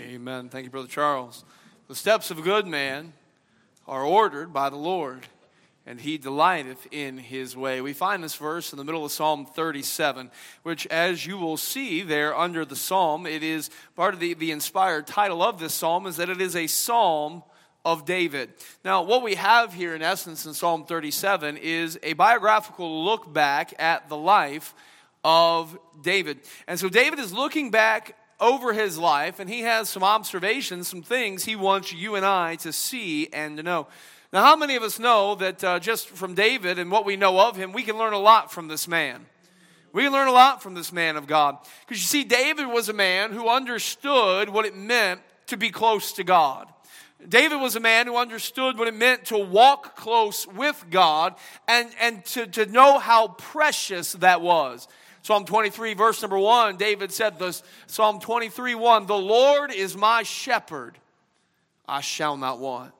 Amen. Thank you, Brother Charles. The steps of a good man are ordered by the Lord, and he delighteth in his way. We find this verse in the middle of Psalm 37, which, as you will see there under the psalm, it is part of the, the inspired title of this psalm is that it is a psalm of David. Now, what we have here in essence in Psalm 37 is a biographical look back at the life of David. And so David is looking back over his life, and he has some observations, some things he wants you and I to see and to know. Now, how many of us know that uh, just from David and what we know of him, we can learn a lot from this man? We can learn a lot from this man of God. Because you see, David was a man who understood what it meant to be close to God. David was a man who understood what it meant to walk close with God and, and to, to know how precious that was. Psalm 23, verse number 1, David said this Psalm 23, 1, The Lord is my shepherd, I shall not want.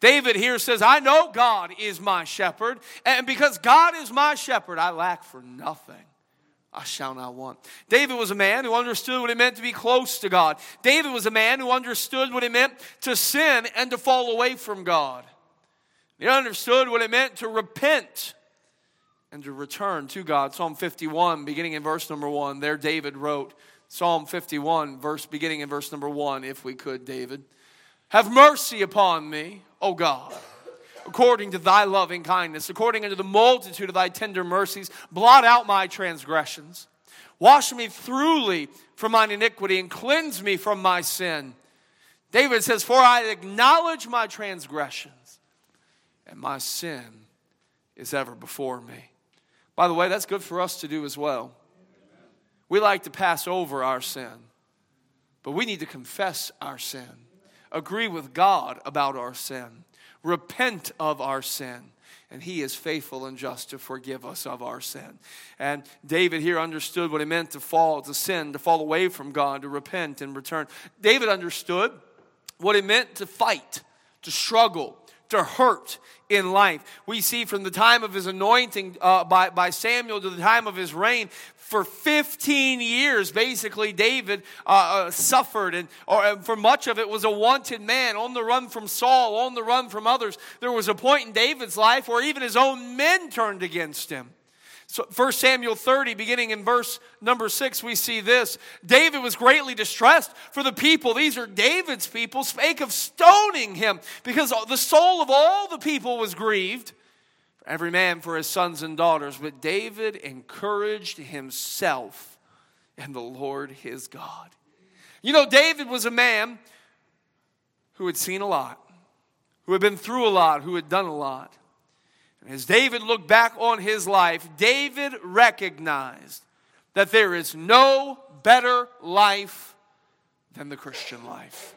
David here says, I know God is my shepherd, and because God is my shepherd, I lack for nothing. I shall not want. David was a man who understood what it meant to be close to God. David was a man who understood what it meant to sin and to fall away from God. He understood what it meant to repent and to return to God. Psalm 51, beginning in verse number 1, there David wrote, Psalm 51, verse beginning in verse number 1, if we could, David. Have mercy upon me, O God, according to thy loving kindness, according unto the multitude of thy tender mercies, blot out my transgressions. Wash me thoroughly from mine iniquity and cleanse me from my sin. David says, For I acknowledge my transgressions, and my sin is ever before me. By the way, that's good for us to do as well. We like to pass over our sin, but we need to confess our sin, agree with God about our sin, repent of our sin, and He is faithful and just to forgive us of our sin. And David here understood what it meant to fall, to sin, to fall away from God, to repent and return. David understood what it meant to fight, to struggle, to hurt in life. We see from the time of his anointing uh, by, by Samuel to the time of his reign, for 15 years, basically, David uh, uh, suffered, and or, for much of it was a wanted man on the run from Saul, on the run from others. There was a point in David's life where even his own men turned against him. So 1 Samuel 30, beginning in verse number 6, we see this. David was greatly distressed for the people, these are David's people, spake of stoning him because the soul of all the people was grieved, every man for his sons and daughters. But David encouraged himself and the Lord his God. You know, David was a man who had seen a lot, who had been through a lot, who had done a lot. As David looked back on his life, David recognized that there is no better life than the Christian life.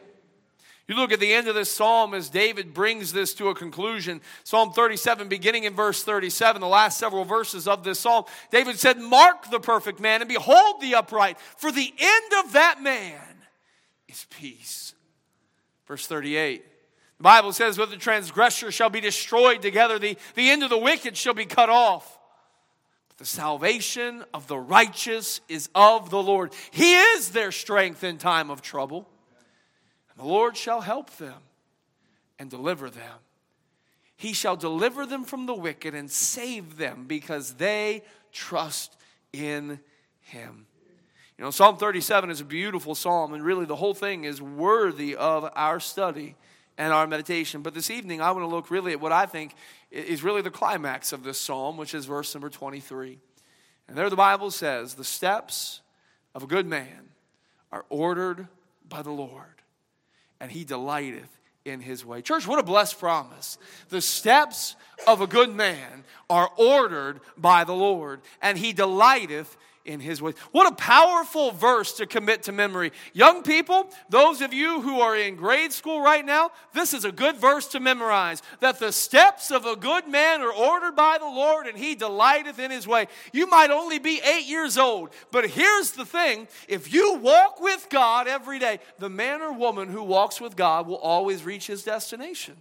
You look at the end of this psalm as David brings this to a conclusion. Psalm 37, beginning in verse 37, the last several verses of this psalm, David said, Mark the perfect man and behold the upright, for the end of that man is peace. Verse 38. The Bible says, But the transgressor shall be destroyed together, the, the end of the wicked shall be cut off. But the salvation of the righteous is of the Lord. He is their strength in time of trouble. And the Lord shall help them and deliver them. He shall deliver them from the wicked and save them because they trust in him. You know, Psalm 37 is a beautiful psalm, and really the whole thing is worthy of our study and our meditation. But this evening, I want to look really at what I think is really the climax of this psalm, which is verse number 23. And there the Bible says, The steps of a good man are ordered by the Lord, and he delighteth in his way. Church, what a blessed promise. The steps of a good man are ordered by the Lord, and he delighteth in his ways. What a powerful verse to commit to memory. Young people, those of you who are in grade school right now, this is a good verse to memorize. That the steps of a good man are ordered by the Lord and he delighteth in his way. You might only be eight years old, but here's the thing if you walk with God every day, the man or woman who walks with God will always reach his destination.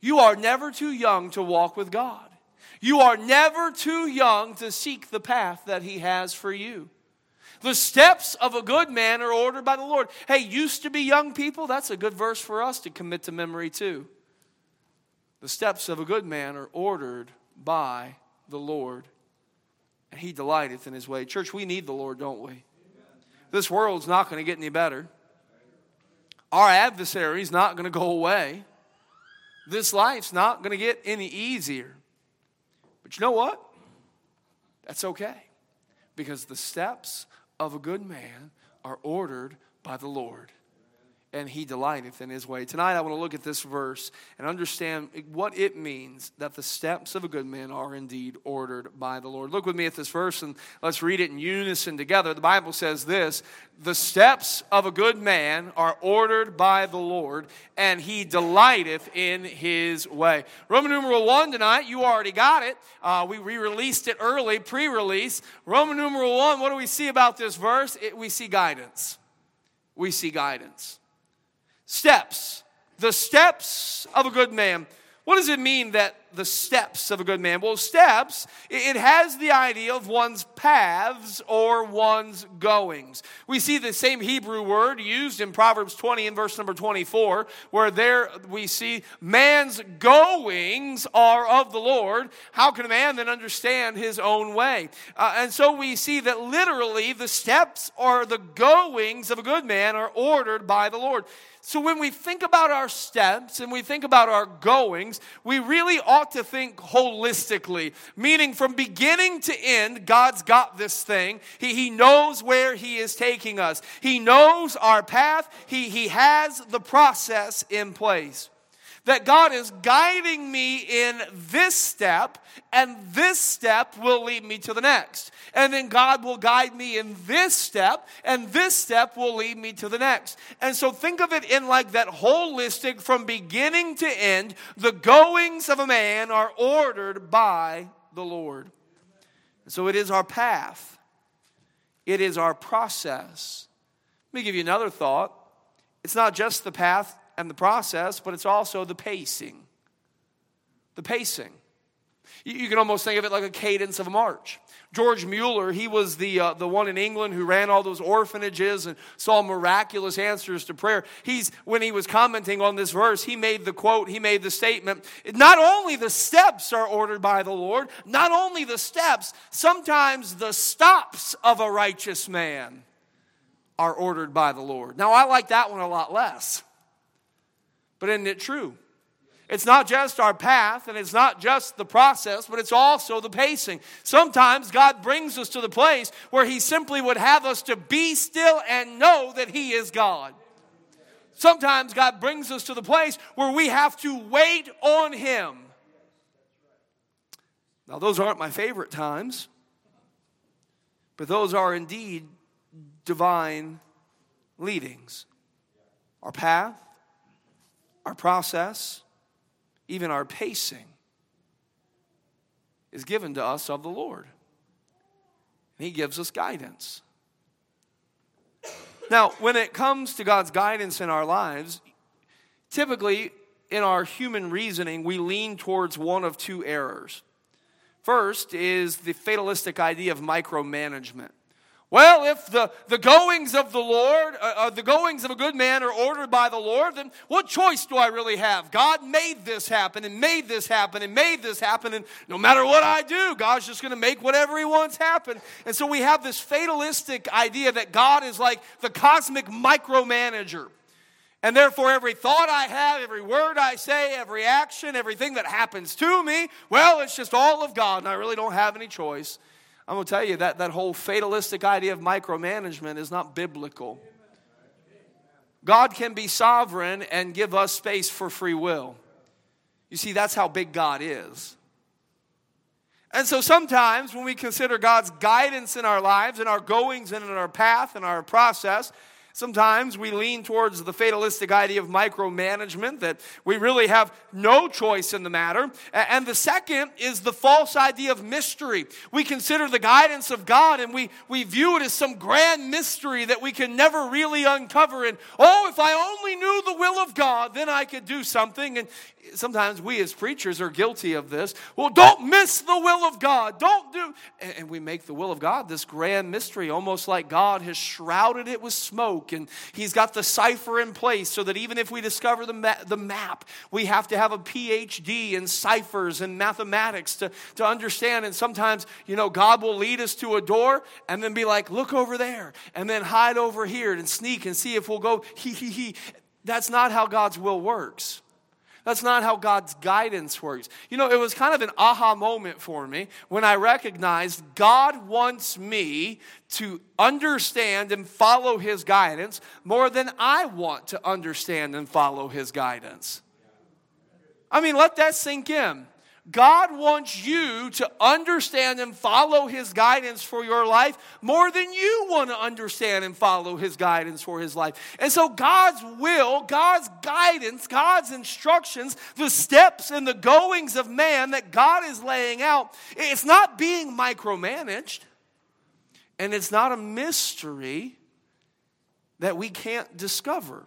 You are never too young to walk with God. You are never too young to seek the path that He has for you. The steps of a good man are ordered by the Lord. Hey, used to be young people, that's a good verse for us to commit to memory too. The steps of a good man are ordered by the Lord, and he delighteth in his way. Church, we need the Lord, don't we? This world's not going to get any better. Our adversary's not going to go away. This life's not going to get any easier. But you know what? That's okay. Because the steps of a good man are ordered by the Lord and he delighteth in his way. Tonight, I want to look at this verse and understand what it means that the steps of a good man are indeed ordered by the Lord. Look with me at this verse and let's read it in unison together. The Bible says this The steps of a good man are ordered by the Lord, and he delighteth in his way. Roman numeral one tonight, you already got it. Uh, we re released it early, pre release. Roman numeral one, what do we see about this verse? It, we see guidance. We see guidance steps. The steps of a good man. What does it mean that the steps of a good man? Well, steps, it has the idea of one's paths or one's goings. We see the same Hebrew word used in Proverbs 20 in verse number 24, where there we see man's goings are of the Lord. How can a man then understand his own way? Uh, and so we see that literally the steps or the goings of a good man are ordered by the Lord. So when we think about our steps and we think about our goings, we really ought to think holistically, meaning from beginning to end, God's got this thing. He, he knows where He is taking us, He knows our path, He, he has the process in place that God is guiding me in this step, and this step will lead me to the next. And then God will guide me in this step, and this step will lead me to the next. And so think of it in like that holistic, from beginning to end, the goings of a man are ordered by the Lord. So it is our path, it is our process. Let me give you another thought. It's not just the path and the process, but it's also the pacing. The pacing. You can almost think of it like a cadence of a march. George Mueller, he was the, uh, the one in England who ran all those orphanages and saw miraculous answers to prayer. He's, when he was commenting on this verse, he made the quote, he made the statement, not only the steps are ordered by the Lord, not only the steps, sometimes the stops of a righteous man are ordered by the Lord. Now, I like that one a lot less. But isn't it true? It's not just our path and it's not just the process, but it's also the pacing. Sometimes God brings us to the place where He simply would have us to be still and know that He is God. Sometimes God brings us to the place where we have to wait on Him. Now, those aren't my favorite times, but those are indeed divine leadings. Our path, our process, even our pacing, is given to us of the Lord. And He gives us guidance. Now, when it comes to God's guidance in our lives, typically in our human reasoning, we lean towards one of two errors. First is the fatalistic idea of micromanagement. Well, if the, the goings of the Lord, uh, uh, the goings of a good man are ordered by the Lord, then what choice do I really have? God made this happen and made this happen and made this happen, and no matter what I do, God's just going to make whatever He wants happen. And so we have this fatalistic idea that God is like the cosmic micromanager. And therefore, every thought I have, every word I say, every action, everything that happens to me, well, it's just all of God, and I really don't have any choice. I'm going to tell you that that whole fatalistic idea of micromanagement is not biblical. God can be sovereign and give us space for free will. You see, that's how big God is. And so sometimes when we consider God's guidance in our lives, in our goings and in our path and our process, Sometimes we lean towards the fatalistic idea of micromanagement, that we really have no choice in the matter. And the second is the false idea of mystery. We consider the guidance of God and we, we view it as some grand mystery that we can never really uncover. And, oh, if I only knew the will of God, then I could do something. And sometimes we as preachers are guilty of this. Well, don't miss the will of God. Don't do. And we make the will of God this grand mystery, almost like God has shrouded it with smoke and He's got the cipher in place so that even if we discover the, ma- the map, we have to have a PhD in ciphers and mathematics to, to understand. And sometimes, you know, God will lead us to a door and then be like, look over there, and then hide over here and sneak and see if we'll go, he, he, he. That's not how God's will works. That's not how God's guidance works. You know, it was kind of an aha moment for me when I recognized God wants me to understand and follow His guidance more than I want to understand and follow His guidance. I mean, let that sink in. God wants you to understand and follow His guidance for your life more than you want to understand and follow His guidance for His life. And so, God's will, God's guidance, God's instructions, the steps and the goings of man that God is laying out, it's not being micromanaged, and it's not a mystery that we can't discover.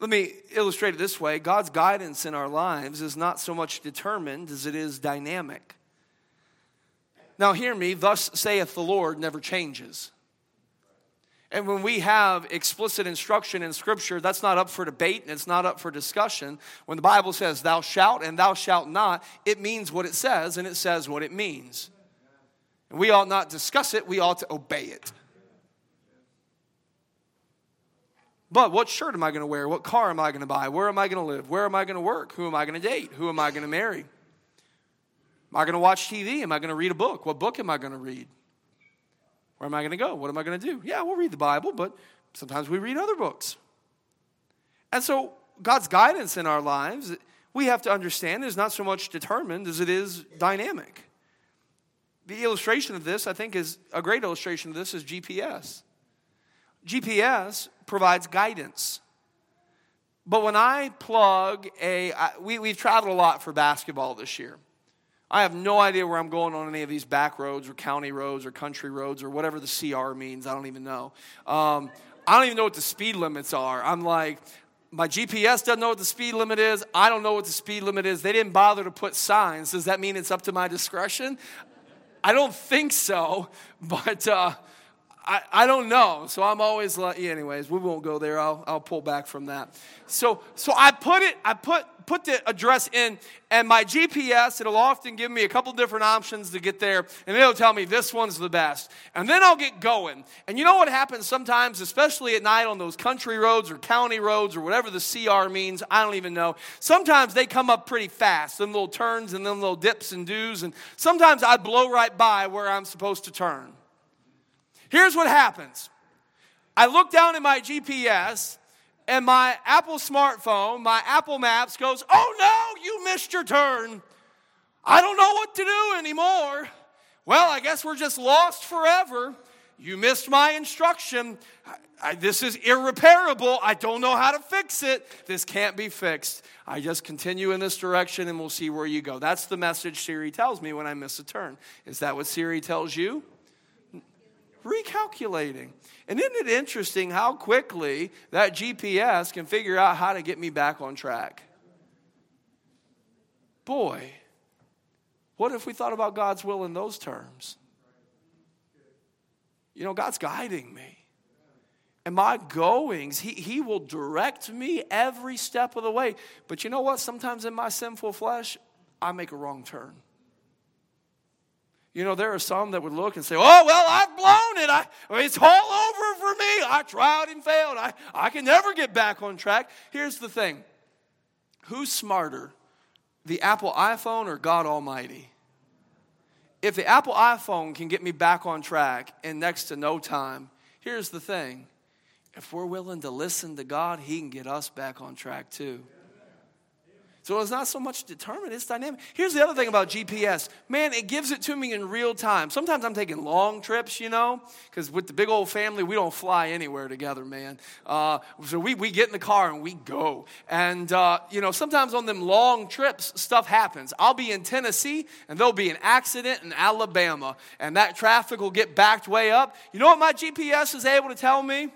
Let me illustrate it this way God's guidance in our lives is not so much determined as it is dynamic. Now, hear me, thus saith the Lord never changes. And when we have explicit instruction in Scripture, that's not up for debate and it's not up for discussion. When the Bible says, Thou shalt and thou shalt not, it means what it says and it says what it means. And we ought not discuss it, we ought to obey it. But what shirt am I going to wear? What car am I going to buy? Where am I going to live? Where am I going to work? Who am I going to date? Who am I going to marry? Am I going to watch TV? Am I going to read a book? What book am I going to read? Where am I going to go? What am I going to do? Yeah, we'll read the Bible, but sometimes we read other books. And so, God's guidance in our lives, we have to understand, is not so much determined as it is dynamic. The illustration of this, I think, is a great illustration of this is GPS. GPS provides guidance. But when I plug a, I, we, we've traveled a lot for basketball this year. I have no idea where I'm going on any of these back roads or county roads or country roads or whatever the CR means. I don't even know. Um, I don't even know what the speed limits are. I'm like, my GPS doesn't know what the speed limit is. I don't know what the speed limit is. They didn't bother to put signs. Does that mean it's up to my discretion? I don't think so, but uh, I, I don't know. So I'm always like, anyways, we won't go there. I'll, I'll pull back from that. So, so I put it, I put, put the address in, and my GPS, it'll often give me a couple different options to get there, and it'll tell me this one's the best. And then I'll get going. And you know what happens sometimes, especially at night on those country roads or county roads or whatever the CR means, I don't even know. Sometimes they come up pretty fast, them little turns and them little dips and doos, and sometimes I blow right by where I'm supposed to turn. Here's what happens I look down at my GPS, and my Apple smartphone, my Apple Maps goes, Oh no, you missed your turn. I don't know what to do anymore. Well, I guess we're just lost forever. You missed my instruction. I, this is irreparable. I don't know how to fix it. This can't be fixed. I just continue in this direction and we'll see where you go. That's the message Siri tells me when I miss a turn. Is that what Siri tells you? Recalculating. And isn't it interesting how quickly that GPS can figure out how to get me back on track? Boy, what if we thought about God's will in those terms? You know, God's guiding me. And my goings, he, he will direct me every step of the way. But you know what? Sometimes in my sinful flesh, I make a wrong turn. You know, there are some that would look and say, Oh, well, I've blown it. I, it's all over for me. I tried and failed. I, I can never get back on track. Here's the thing who's smarter, the Apple iPhone or God Almighty? If the Apple iPhone can get me back on track in next to no time, here's the thing if we're willing to listen to God, He can get us back on track too. So it's not so much determined, it's dynamic. Here's the other thing about GPS man, it gives it to me in real time. Sometimes I'm taking long trips, you know, because with the big old family, we don't fly anywhere together, man. Uh, so we, we get in the car and we go. And, uh, you know, sometimes on them long trips, stuff happens. I'll be in Tennessee and there'll be an accident in Alabama, and that traffic will get backed way up. You know what my GPS is able to tell me?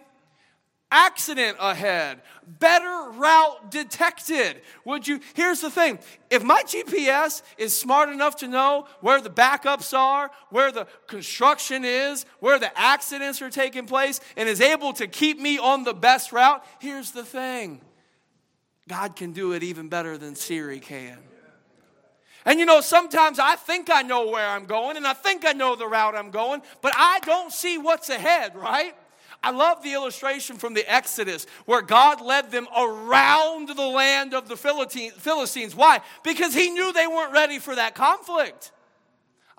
Accident ahead, better route detected. Would you? Here's the thing if my GPS is smart enough to know where the backups are, where the construction is, where the accidents are taking place, and is able to keep me on the best route, here's the thing God can do it even better than Siri can. And you know, sometimes I think I know where I'm going and I think I know the route I'm going, but I don't see what's ahead, right? I love the illustration from the Exodus where God led them around the land of the Philistines. Why? Because he knew they weren't ready for that conflict.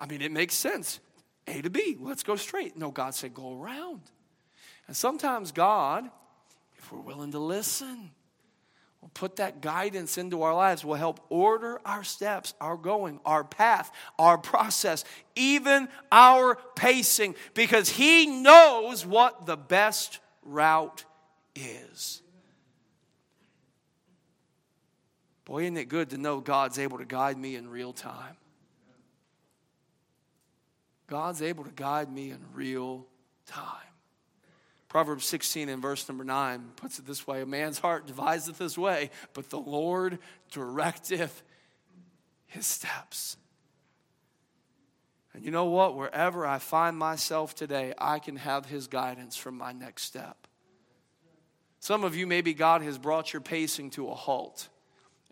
I mean, it makes sense. A to B, let's go straight. No, God said go around. And sometimes God, if we're willing to listen, put that guidance into our lives, will help order our steps, our going, our path, our process, even our pacing, because He knows what the best route is. Boy, isn't it good to know God's able to guide me in real time? God's able to guide me in real time. Proverbs 16 and verse number 9 puts it this way A man's heart deviseth his way, but the Lord directeth his steps. And you know what? Wherever I find myself today, I can have his guidance for my next step. Some of you, maybe God has brought your pacing to a halt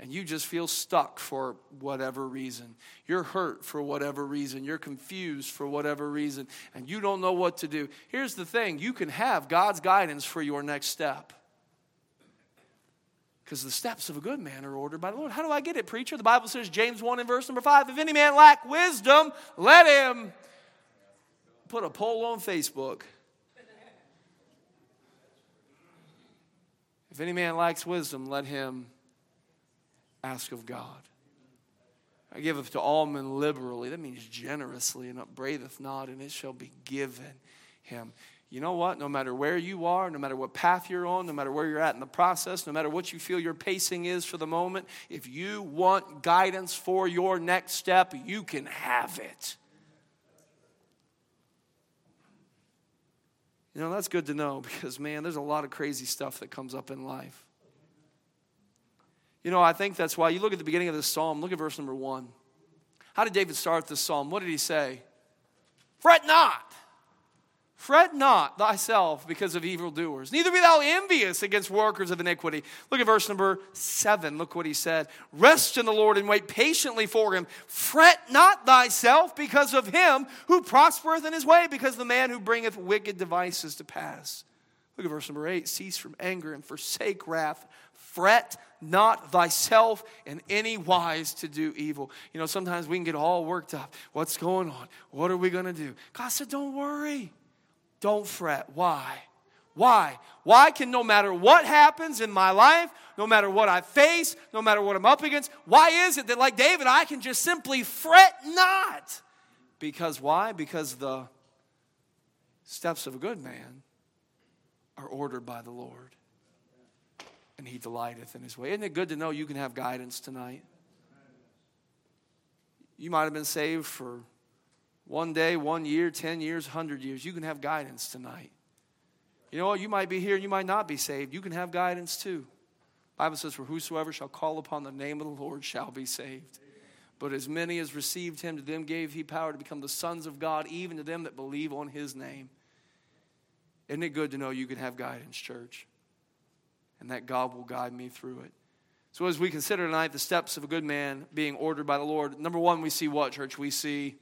and you just feel stuck for whatever reason. You're hurt for whatever reason. You're confused for whatever reason, and you don't know what to do. Here's the thing you can have God's guidance for your next step. Because the steps of a good man are ordered by the Lord. How do I get it, preacher? The Bible says, James 1 in verse number 5 if any man lack wisdom, let him put a poll on Facebook. If any man lacks wisdom, let him ask of God. I giveth to all men liberally. That means generously, and upbraideth not, and it shall be given him. You know what? No matter where you are, no matter what path you're on, no matter where you're at in the process, no matter what you feel your pacing is for the moment, if you want guidance for your next step, you can have it. You know, that's good to know because, man, there's a lot of crazy stuff that comes up in life. You know, I think that's why you look at the beginning of this psalm, look at verse number one. How did David start this psalm? What did he say? Fret not. Fret not thyself because of evildoers, neither be thou envious against workers of iniquity. Look at verse number seven. Look what he said. Rest in the Lord and wait patiently for him. Fret not thyself because of him who prospereth in his way, because the man who bringeth wicked devices to pass. Look at verse number eight. Cease from anger and forsake wrath. Fret not thyself in any wise to do evil. You know, sometimes we can get all worked up. What's going on? What are we going to do? God said, Don't worry. Don't fret. Why? Why? Why can no matter what happens in my life, no matter what I face, no matter what I'm up against, why is it that, like David, I can just simply fret not? Because why? Because the steps of a good man are ordered by the Lord and he delighteth in his way. Isn't it good to know you can have guidance tonight? You might have been saved for one day, one year, 10 years, 100 years. You can have guidance tonight. You know what? You might be here and you might not be saved. You can have guidance too. Bible says, For whosoever shall call upon the name of the Lord shall be saved. But as many as received him, to them gave he power to become the sons of God, even to them that believe on his name. Isn't it good to know you can have guidance, church? And that God will guide me through it. So, as we consider tonight the steps of a good man being ordered by the Lord, number one, we see what, church? We see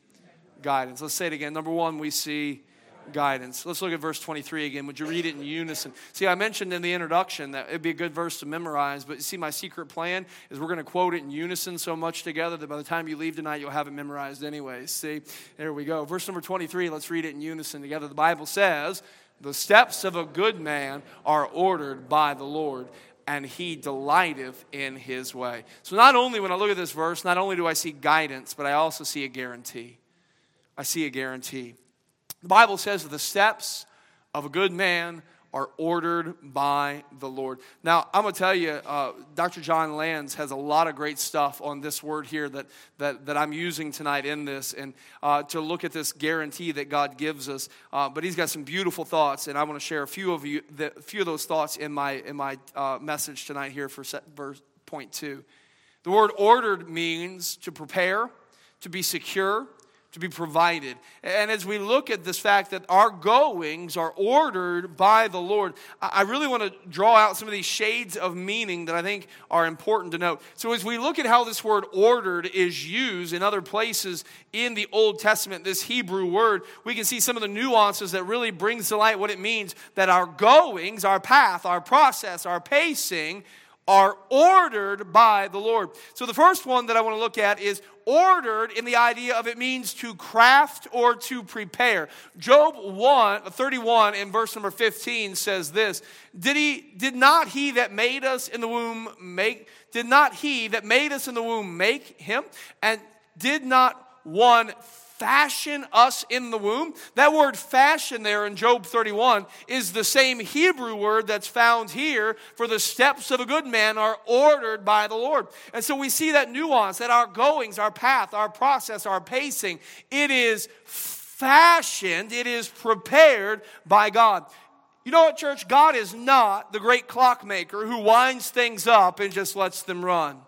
guidance. Let's say it again. Number one, we see guidance. Let's look at verse 23 again. Would you read it in unison? See, I mentioned in the introduction that it'd be a good verse to memorize, but see, my secret plan is we're going to quote it in unison so much together that by the time you leave tonight, you'll have it memorized anyways. See, there we go. Verse number 23, let's read it in unison together. The Bible says, the steps of a good man are ordered by the Lord, and he delighteth in his way. So, not only when I look at this verse, not only do I see guidance, but I also see a guarantee. I see a guarantee. The Bible says that the steps of a good man are ordered by the Lord. Now, I'm going to tell you, uh, Dr. John Lands has a lot of great stuff on this word here that, that, that I'm using tonight in this, and uh, to look at this guarantee that God gives us. Uh, but he's got some beautiful thoughts, and I want to share a few of you, the, a few of those thoughts in my in my uh, message tonight here for set, verse point two. The word ordered means to prepare, to be secure, to be provided. And as we look at this fact that our goings are ordered by the Lord, I really want to draw out some of these shades of meaning that I think are important to note. So, as we look at how this word ordered is used in other places in the Old Testament, this Hebrew word, we can see some of the nuances that really brings to light what it means that our goings, our path, our process, our pacing, are ordered by the Lord. So the first one that I want to look at is ordered in the idea of it means to craft or to prepare. Job 1 31 in verse number 15 says this, did he did not he that made us in the womb make did not he that made us in the womb make him and did not one fashion us in the womb. That word fashion there in Job 31 is the same Hebrew word that's found here for the steps of a good man are ordered by the Lord. And so we see that nuance that our goings, our path, our process, our pacing, it is fashioned, it is prepared by God. You know what, church? God is not the great clockmaker who winds things up and just lets them run.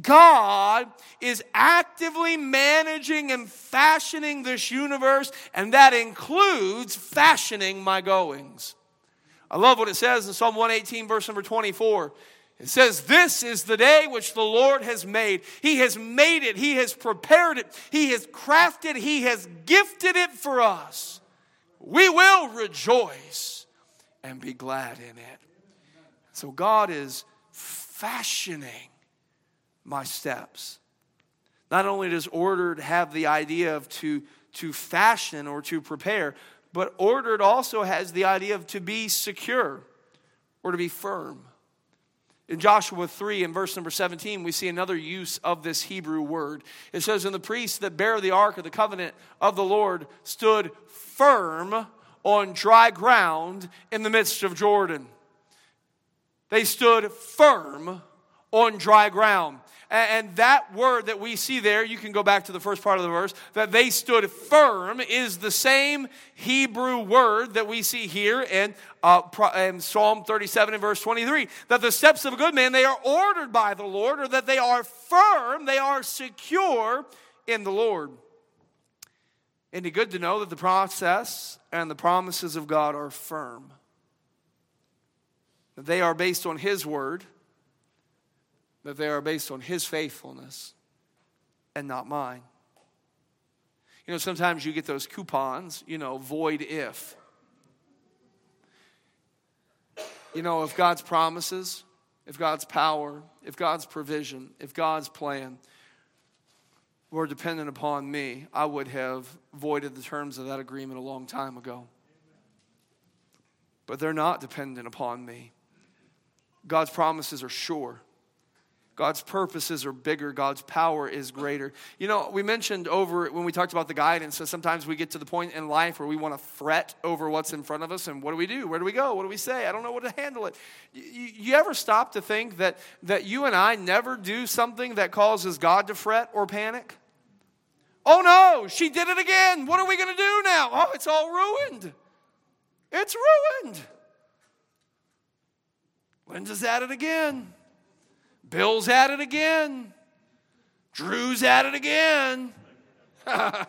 God is actively managing and fashioning this universe, and that includes fashioning my goings. I love what it says in Psalm 118, verse number 24. It says, This is the day which the Lord has made. He has made it, He has prepared it, He has crafted, He has gifted it for us. We will rejoice and be glad in it. So God is fashioning my steps. Not only does ordered have the idea of to, to fashion or to prepare, but ordered also has the idea of to be secure or to be firm. In Joshua 3 and verse number 17, we see another use of this Hebrew word. It says, And the priests that bear the ark of the covenant of the Lord stood firm on dry ground in the midst of Jordan. They stood firm on dry ground. And that word that we see there, you can go back to the first part of the verse, that they stood firm is the same Hebrew word that we see here in, uh, in Psalm 37 and verse 23. That the steps of a good man, they are ordered by the Lord, or that they are firm, they are secure in the Lord. Isn't it good to know that the process and the promises of God are firm? They are based on His word that they are based on His faithfulness and not mine. You know, sometimes you get those coupons, you know, void if. You know, if God's promises, if God's power, if God's provision, if God's plan were dependent upon me, I would have voided the terms of that agreement a long time ago. But they're not dependent upon me. God's promises are sure. God's purposes are bigger. God's power is greater. You know, we mentioned over when we talked about the guidance that sometimes we get to the point in life where we want to fret over what's in front of us and what do we do? Where do we go? What do we say? I don't know what to handle it. You, you ever stop to think that, that you and I never do something that causes God to fret or panic? Oh no, she did it again. What are we going to do now? Oh, it's all ruined. It's ruined. Linda's at it again. Bill's at it again. Drew's at it again.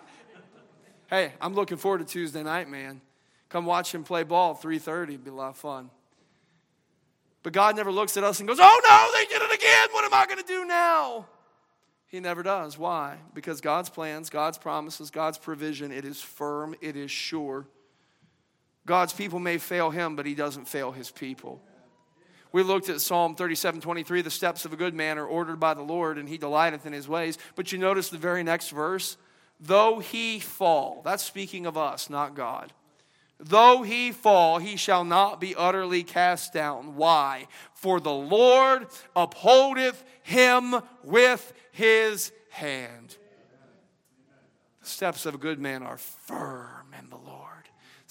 hey, I'm looking forward to Tuesday night, man. Come watch him play ball 3:30. It'd be a lot of fun. But God never looks at us and goes, "Oh no, they did it again. What am I going to do now?" He never does. Why? Because God's plans, God's promises, God's provision, it is firm, it is sure. God's people may fail him, but he doesn't fail his people. We looked at Psalm 37 23. The steps of a good man are ordered by the Lord, and he delighteth in his ways. But you notice the very next verse? Though he fall, that's speaking of us, not God. Though he fall, he shall not be utterly cast down. Why? For the Lord upholdeth him with his hand. The steps of a good man are firm in the Lord.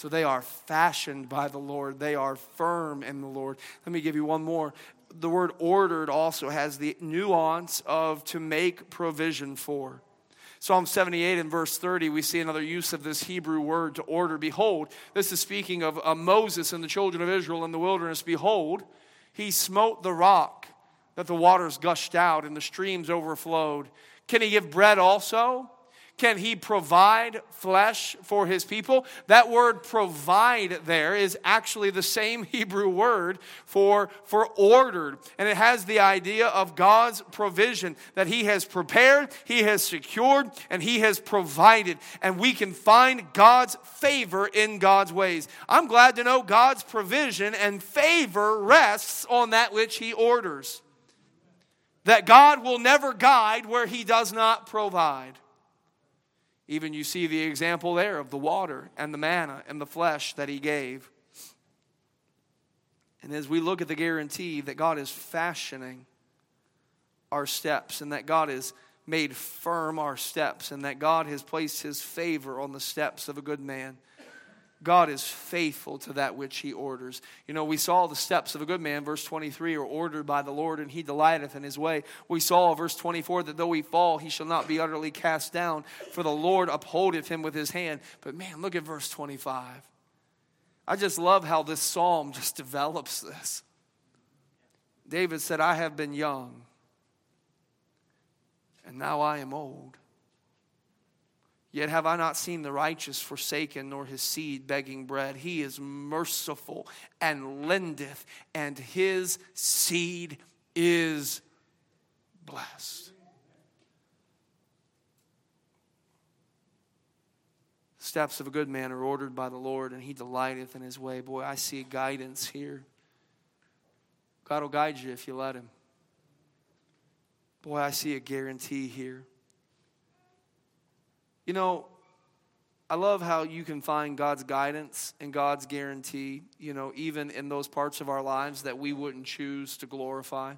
So they are fashioned by the Lord. They are firm in the Lord. Let me give you one more. The word ordered also has the nuance of to make provision for. Psalm 78 and verse 30, we see another use of this Hebrew word to order. Behold, this is speaking of uh, Moses and the children of Israel in the wilderness. Behold, he smote the rock that the waters gushed out and the streams overflowed. Can he give bread also? Can he provide flesh for his people? That word provide there is actually the same Hebrew word for, for ordered. And it has the idea of God's provision that he has prepared, he has secured, and he has provided. And we can find God's favor in God's ways. I'm glad to know God's provision and favor rests on that which he orders. That God will never guide where he does not provide. Even you see the example there of the water and the manna and the flesh that he gave. And as we look at the guarantee that God is fashioning our steps and that God has made firm our steps and that God has placed his favor on the steps of a good man God is faithful to that which he orders. You know, we saw the steps of a good man, verse 23, are ordered by the Lord, and he delighteth in his way. We saw, verse 24, that though he fall, he shall not be utterly cast down, for the Lord upholdeth him with his hand. But man, look at verse 25. I just love how this psalm just develops this. David said, I have been young, and now I am old. Yet have I not seen the righteous forsaken, nor his seed begging bread. He is merciful and lendeth, and his seed is blessed. Steps of a good man are ordered by the Lord, and he delighteth in his way. Boy, I see guidance here. God will guide you if you let him. Boy, I see a guarantee here. You know, I love how you can find God's guidance and God's guarantee, you know, even in those parts of our lives that we wouldn't choose to glorify.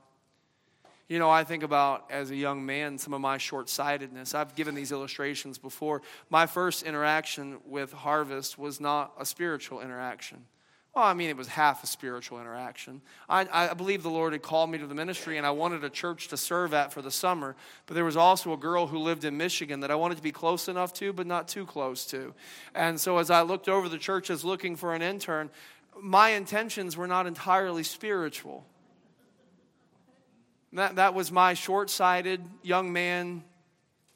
You know, I think about as a young man some of my short sightedness. I've given these illustrations before. My first interaction with Harvest was not a spiritual interaction. Well, I mean, it was half a spiritual interaction. I, I believe the Lord had called me to the ministry, and I wanted a church to serve at for the summer. But there was also a girl who lived in Michigan that I wanted to be close enough to, but not too close to. And so as I looked over the churches looking for an intern, my intentions were not entirely spiritual. That, that was my short sighted young man,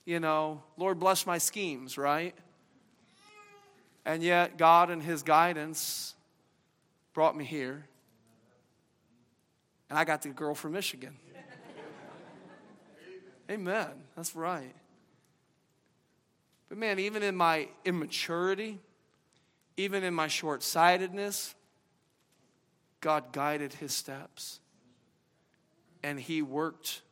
you know, Lord bless my schemes, right? And yet, God and His guidance brought me here. And I got the girl from Michigan. Amen. That's right. But man, even in my immaturity, even in my short sightedness, God guided his steps. And he worked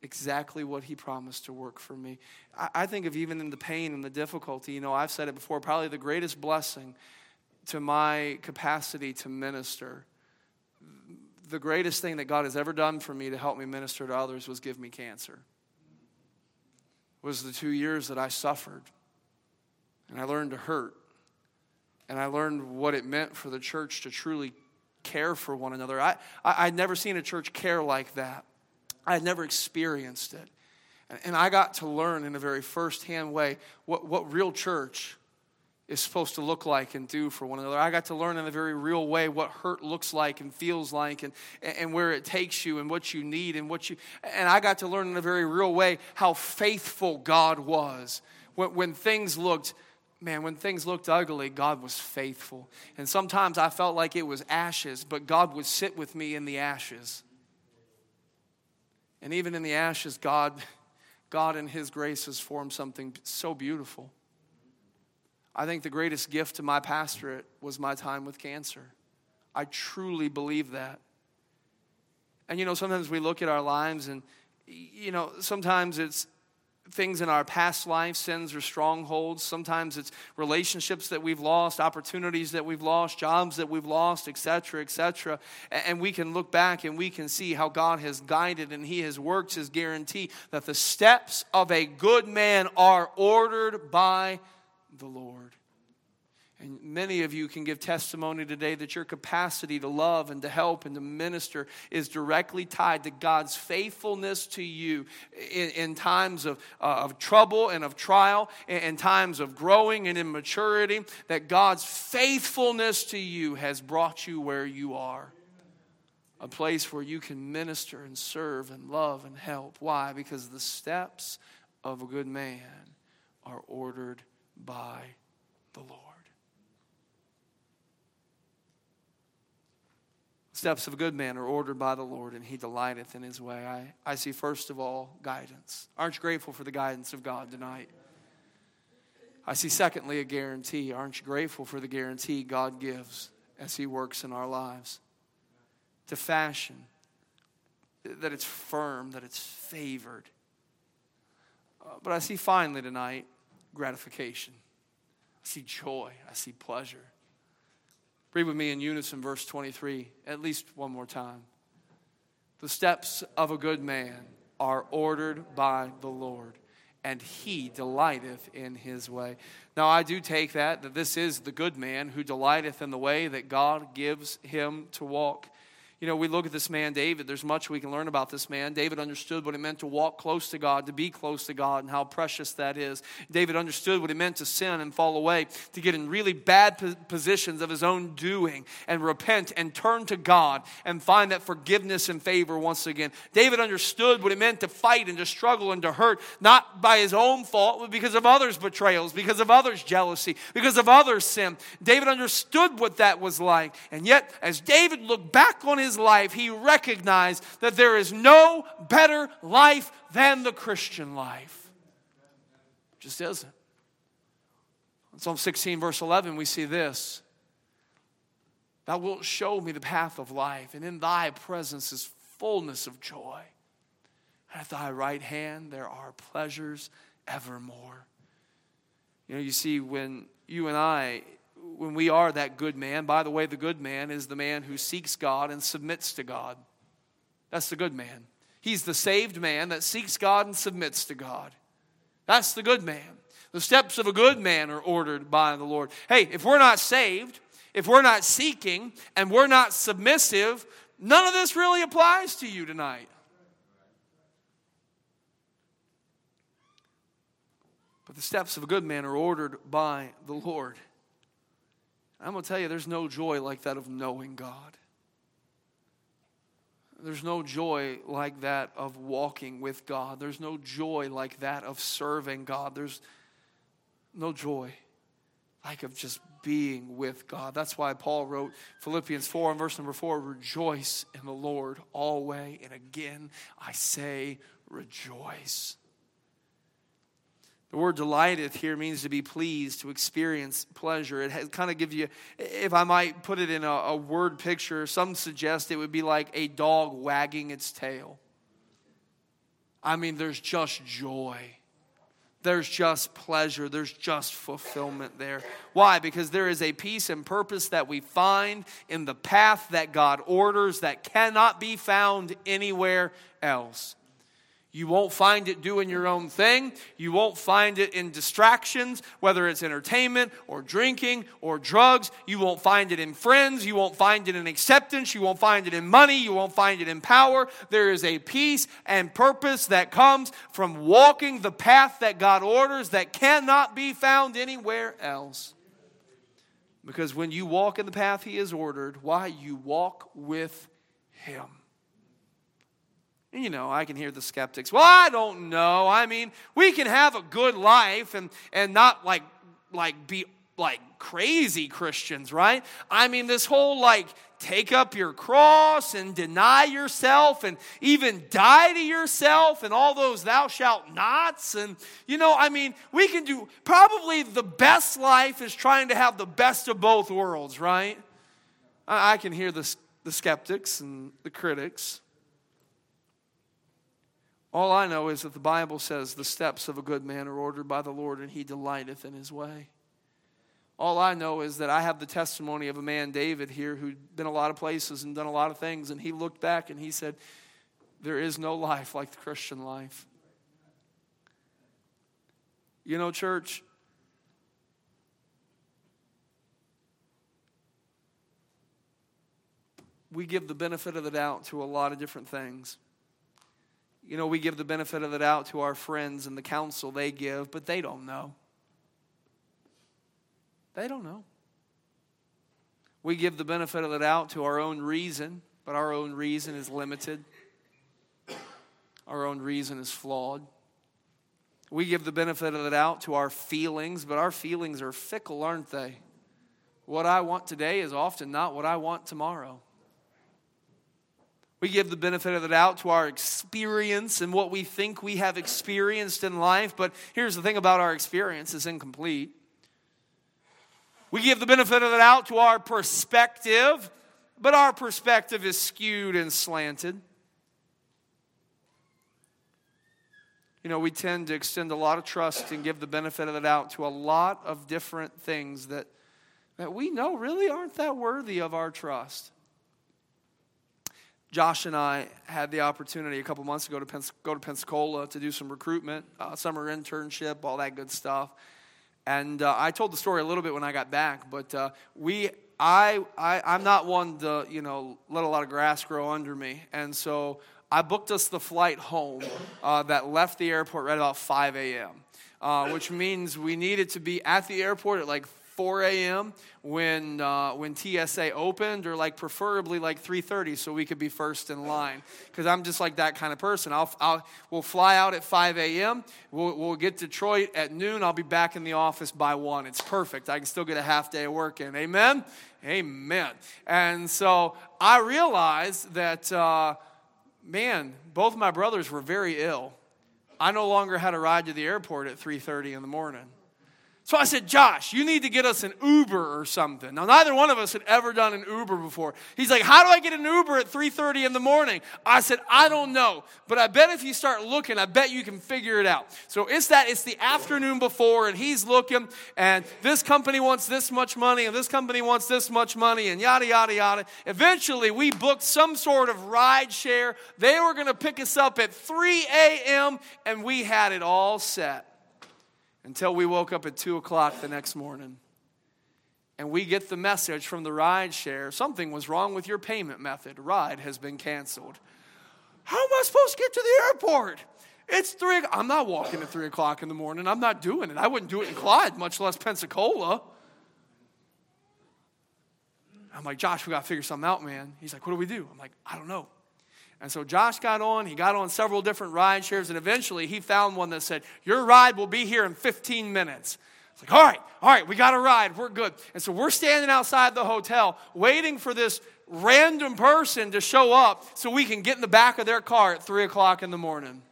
exactly what he promised to work for me. I, I, think of even in the pain and the difficulty, you know, I've said it before, probably the greatest blessing to my capacity to minister, the greatest thing that God has ever done for me to help me minister to others was give me cancer. Was the two years that I suffered. And I learned to hurt. And I learned what it meant for the church to truly care for one another. I, I, would never seen a church care like that. I had never experienced it. And, and I got to learn in a very firsthand way what, what real church is supposed to look like and do for one another. I got to learn in a very real way what hurt looks like and feels like and, and where it takes you and what you need and what you and I got to learn in a very real way how faithful God was. When, when things looked man, when things looked ugly, God was faithful. And sometimes I felt like it was ashes, but God would sit with me in the ashes. And even in the ashes, God, God in His grace has formed something so beautiful. I think the greatest gift to my pastorate was my time with cancer. I truly believe that. And you know, sometimes we look at our lives and, you know, sometimes it's things in our past life, sins or strongholds. Sometimes it's relationships that we've lost, opportunities that we've lost, jobs that we've lost, etc., etc. And we can look back and we can see how God has guided and He has worked His guarantee that the steps of a good man are ordered by the Lord. And many of you can give testimony today that your capacity to love and to help and to minister is directly tied to God's faithfulness to you in, in times of, uh, of trouble and of trial, in, in times of growing and immaturity, that God's faithfulness to you has brought you where you are. A place where you can minister and serve and love and help. Why? Because the steps of a good man are ordered by the Lord. steps of a good man are ordered by the Lord, and he delighteth in his way. I, I see, first of all, guidance. Aren't you grateful for the guidance of God tonight? I see, secondly, a guarantee. Aren't you grateful for the guarantee God gives as he works in our lives? To fashion, that it's firm, that it's favored. Uh, but I see, finally, tonight, gratification. I see joy. I see pleasure. Read with me in unison verse 23, at least one more time. The steps of a good man are ordered by the Lord, and he delighteth in his way. Now, I do take that, that this is the good man who delighteth in the way that God gives him to walk. You know, we look at this man, David, there's much we can learn about this man. David understood what it meant to walk close to God, to be close to God, and how precious that is. David understood what it meant to sin and fall away, to get in really bad positions of his own doing, and repent and turn to God and find that forgiveness and favor once again. David understood what it meant to fight and to struggle and to hurt, not by his own fault, but because of others' betrayals, because of others' jealousy, because of others' sin. David understood what that was like. And yet, as David looked back on his his life, he recognized that there is no better life than the Christian life. It just isn't. In Psalm 16, verse 11, we see this Thou wilt show me the path of life, and in thy presence is fullness of joy. At thy right hand there are pleasures evermore. You know, you see, when you and I when we are that good man, by the way, the good man is the man who seeks God and submits to God. That's the good man. He's the saved man that seeks God and submits to God. That's the good man. The steps of a good man are ordered by the Lord. Hey, if we're not saved, if we're not seeking, and we're not submissive, none of this really applies to you tonight. But the steps of a good man are ordered by the Lord. I'm going to tell you, there's no joy like that of knowing God. There's no joy like that of walking with God. There's no joy like that of serving God. There's no joy like of just being with God. That's why Paul wrote Philippians 4 and verse number 4 Rejoice in the Lord always. And again, I say, rejoice. The word delighteth here means to be pleased, to experience pleasure. It kind of gives you, if I might put it in a, a word picture, some suggest it would be like a dog wagging its tail. I mean, there's just joy. There's just pleasure. There's just fulfillment there. Why? Because there is a peace and purpose that we find in the path that God orders that cannot be found anywhere else. You won't find it doing your own thing. You won't find it in distractions, whether it's entertainment or drinking or drugs. You won't find it in friends. You won't find it in acceptance. You won't find it in money. You won't find it in power. There is a peace and purpose that comes from walking the path that God orders that cannot be found anywhere else. Because when you walk in the path He has ordered, why? You walk with Him you know, I can hear the skeptics. Well, I don't know. I mean, we can have a good life and, and not like, like be like crazy Christians, right? I mean, this whole like take up your cross and deny yourself and even die to yourself and all those thou shalt nots. And, you know, I mean, we can do probably the best life is trying to have the best of both worlds, right? I, can hear the, the skeptics and the critics. All I know is that the Bible says the steps of a good man are ordered by the Lord and he delighteth in his way. All I know is that I have the testimony of a man, David, here who'd been a lot of places and done a lot of things, and he looked back and he said, There is no life like the Christian life. You know, church, we give the benefit of the doubt to a lot of different things. You know, we give the benefit of the doubt to our friends and the counsel they give, but they don't know. They don't know. We give the benefit of the doubt to our own reason, but our own reason is limited. Our own reason is flawed. We give the benefit of the doubt to our feelings, but our feelings are fickle, aren't they? What I want today is often not what I want tomorrow. We give the benefit of the doubt to our experience and what we think we have experienced in life, but here's the thing about our experience it's incomplete. We give the benefit of the doubt to our perspective, but our perspective is skewed and slanted. You know, we tend to extend a lot of trust and give the benefit of the doubt to a lot of different things that, that we know really aren't that worthy of our trust. Josh and I had the opportunity a couple months ago to Pens- go to Pensacola to do some recruitment, uh, summer internship, all that good stuff. And uh, I told the story a little bit when I got back, but uh, we, I, I, I'm not one to, you know, let a lot of grass grow under me. And so I booked us the flight home uh, that left the airport right about 5 a.m., uh, which means we needed to be at the airport at like 4 a.m. when uh, when TSA opened, or like preferably like 3:30, so we could be first in line. Because I'm just like that kind of person. I'll, I'll we'll fly out at 5 a.m. We'll, we'll get Detroit at noon. I'll be back in the office by one. It's perfect. I can still get a half day of work in. Amen. Amen. And so I realized that, uh, man, both my brothers were very ill. I no longer had a ride to the airport at 3:30 in the morning. So I said, Josh, you need to get us an Uber or something. Now, neither one of us had ever done an Uber before. He's like, how do I get an Uber at 3.30 in the morning? I said, I don't know. But I bet if you start looking, I bet you can figure it out. So it's that, it's the afternoon before, and he's looking, and this company wants this much money, and this company wants this much money, and yada, yada, yada. Eventually, we booked some sort of ride share. They were going to pick us up at 3 a.m., and we had it all set until we woke up at 2 o'clock the next morning. And we get the message from the ride share something was wrong with your payment method. Ride has been canceled. How am I supposed to get to the airport? It's three. I'm not walking at three o'clock in the morning. I'm not doing it. I wouldn't do it in Clyde, much less Pensacola. I'm like, Josh, we got to figure something out, man. He's like, what do we do? I'm like, I don't know. And so Josh got on, he got on several different ride shares, and eventually he found one that said, Your ride will be here in 15 minutes. It's like, all right, all right, we got a ride, we're good. And so we're standing outside the hotel waiting for this random person to show up so we can get in the back of their car at 3 o'clock in the morning.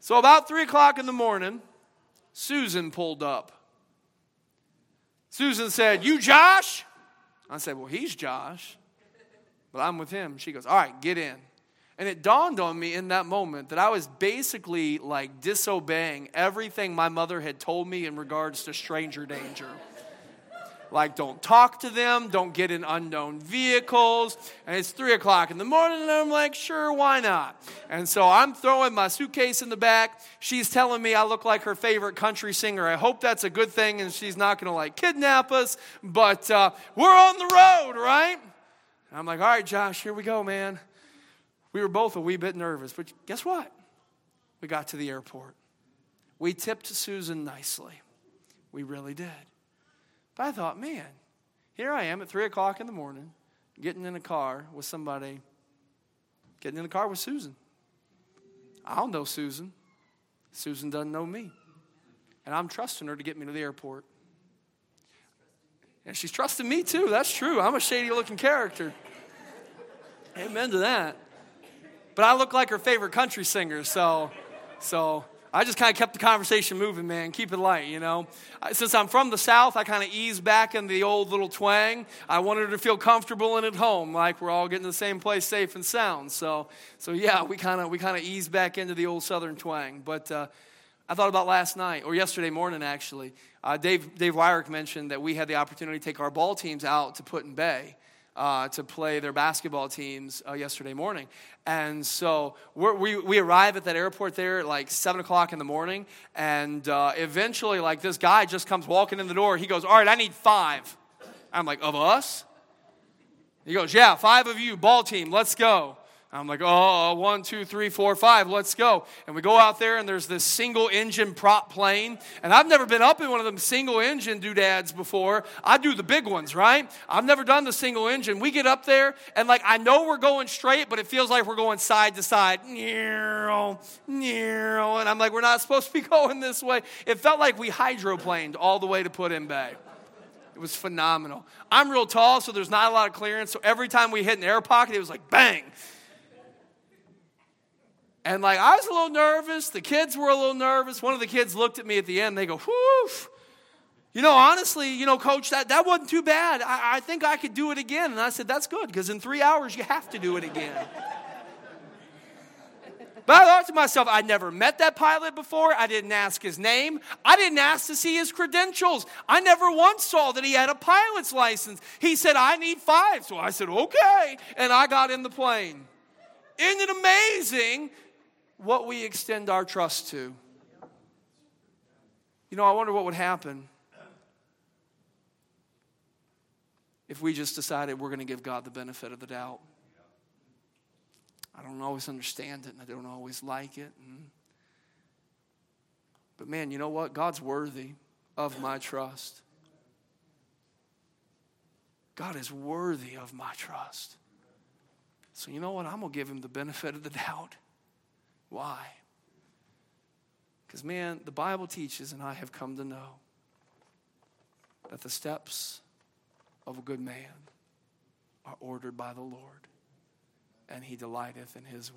So about 3 o'clock in the morning, Susan pulled up. Susan said, You, Josh? I said, Well, he's Josh, but I'm with him. She goes, All right, get in. And it dawned on me in that moment that I was basically like disobeying everything my mother had told me in regards to stranger danger. Like, don't talk to them, don't get in unknown vehicles. And it's three o'clock in the morning, and I'm like, sure, why not? And so I'm throwing my suitcase in the back. She's telling me I look like her favorite country singer. I hope that's a good thing, and she's not going to like kidnap us. But uh, we're on the road, right? And I'm like, all right, Josh, here we go, man. We were both a wee bit nervous, but guess what? We got to the airport. We tipped Susan nicely. We really did. But I thought, man, here I am at 3 o'clock in the morning, getting in a car with somebody, getting in a car with Susan. I don't know Susan. Susan doesn't know me. And I'm trusting her to get me to the airport. And she's trusting me too. That's true. I'm a shady looking character. Amen to that. But I look like her favorite country singer, so so I just kind of kept the conversation moving, man. Keep it light, you know. Since I'm from the South, I kind of eased back into the old little twang. I wanted her to feel comfortable and at home, like we're all getting to the same place, safe and sound. So, so yeah, we kind of we kind of eased back into the old Southern twang. But uh, I thought about last night or yesterday morning, actually. Uh, Dave Dave Wyrick mentioned that we had the opportunity to take our ball teams out to Put-in-Bay uh, to play their basketball teams uh, yesterday morning. And so we we, arrive at that airport there at like 7 o'clock in the morning. And uh, eventually, like, this guy just comes walking in the door. He goes, All right, I need five. I'm like, Of us? He goes, Yeah, five of you, ball team, let's go. I'm like, oh, one, two, three, four, five, let's go. And we go out there, and there's this single engine prop plane. And I've never been up in one of them single engine doodads before. I do the big ones, right? I've never done the single engine. We get up there, and like, I know we're going straight, but it feels like we're going side to side. And I'm like, we're not supposed to be going this way. It felt like we hydroplaned all the way to Put-in-Bay. It was phenomenal. I'm real tall, so there's not a lot of clearance. So every time we hit an air pocket, it was like bang. And like I was a little nervous. The kids were a little nervous. One of the kids looked at me at the end. They go, whew. You know, honestly, you know, coach, that, that wasn't too bad. I, I think I could do it again. And I said, that's good because in three hours you have to do it again. But I thought to myself, I never met that pilot before. I didn't ask his name. I didn't ask to see his credentials. I never once saw that he had a pilot's license. He said, I need five. So I said, okay. And I got in the plane. Isn't it amazing what we extend our trust to. You know, I wonder what would happen if we just decided we're going to give God the benefit of the doubt. I don't always understand it and I don't always like it. And, but man, you know what? God's worthy of my trust. God is worthy of my trust. So, you know what? I'm going to give him the benefit of the doubt. Why? Because, man, the Bible teaches, and I have come to know, that the steps of a good man are ordered by the Lord, and he delighteth in his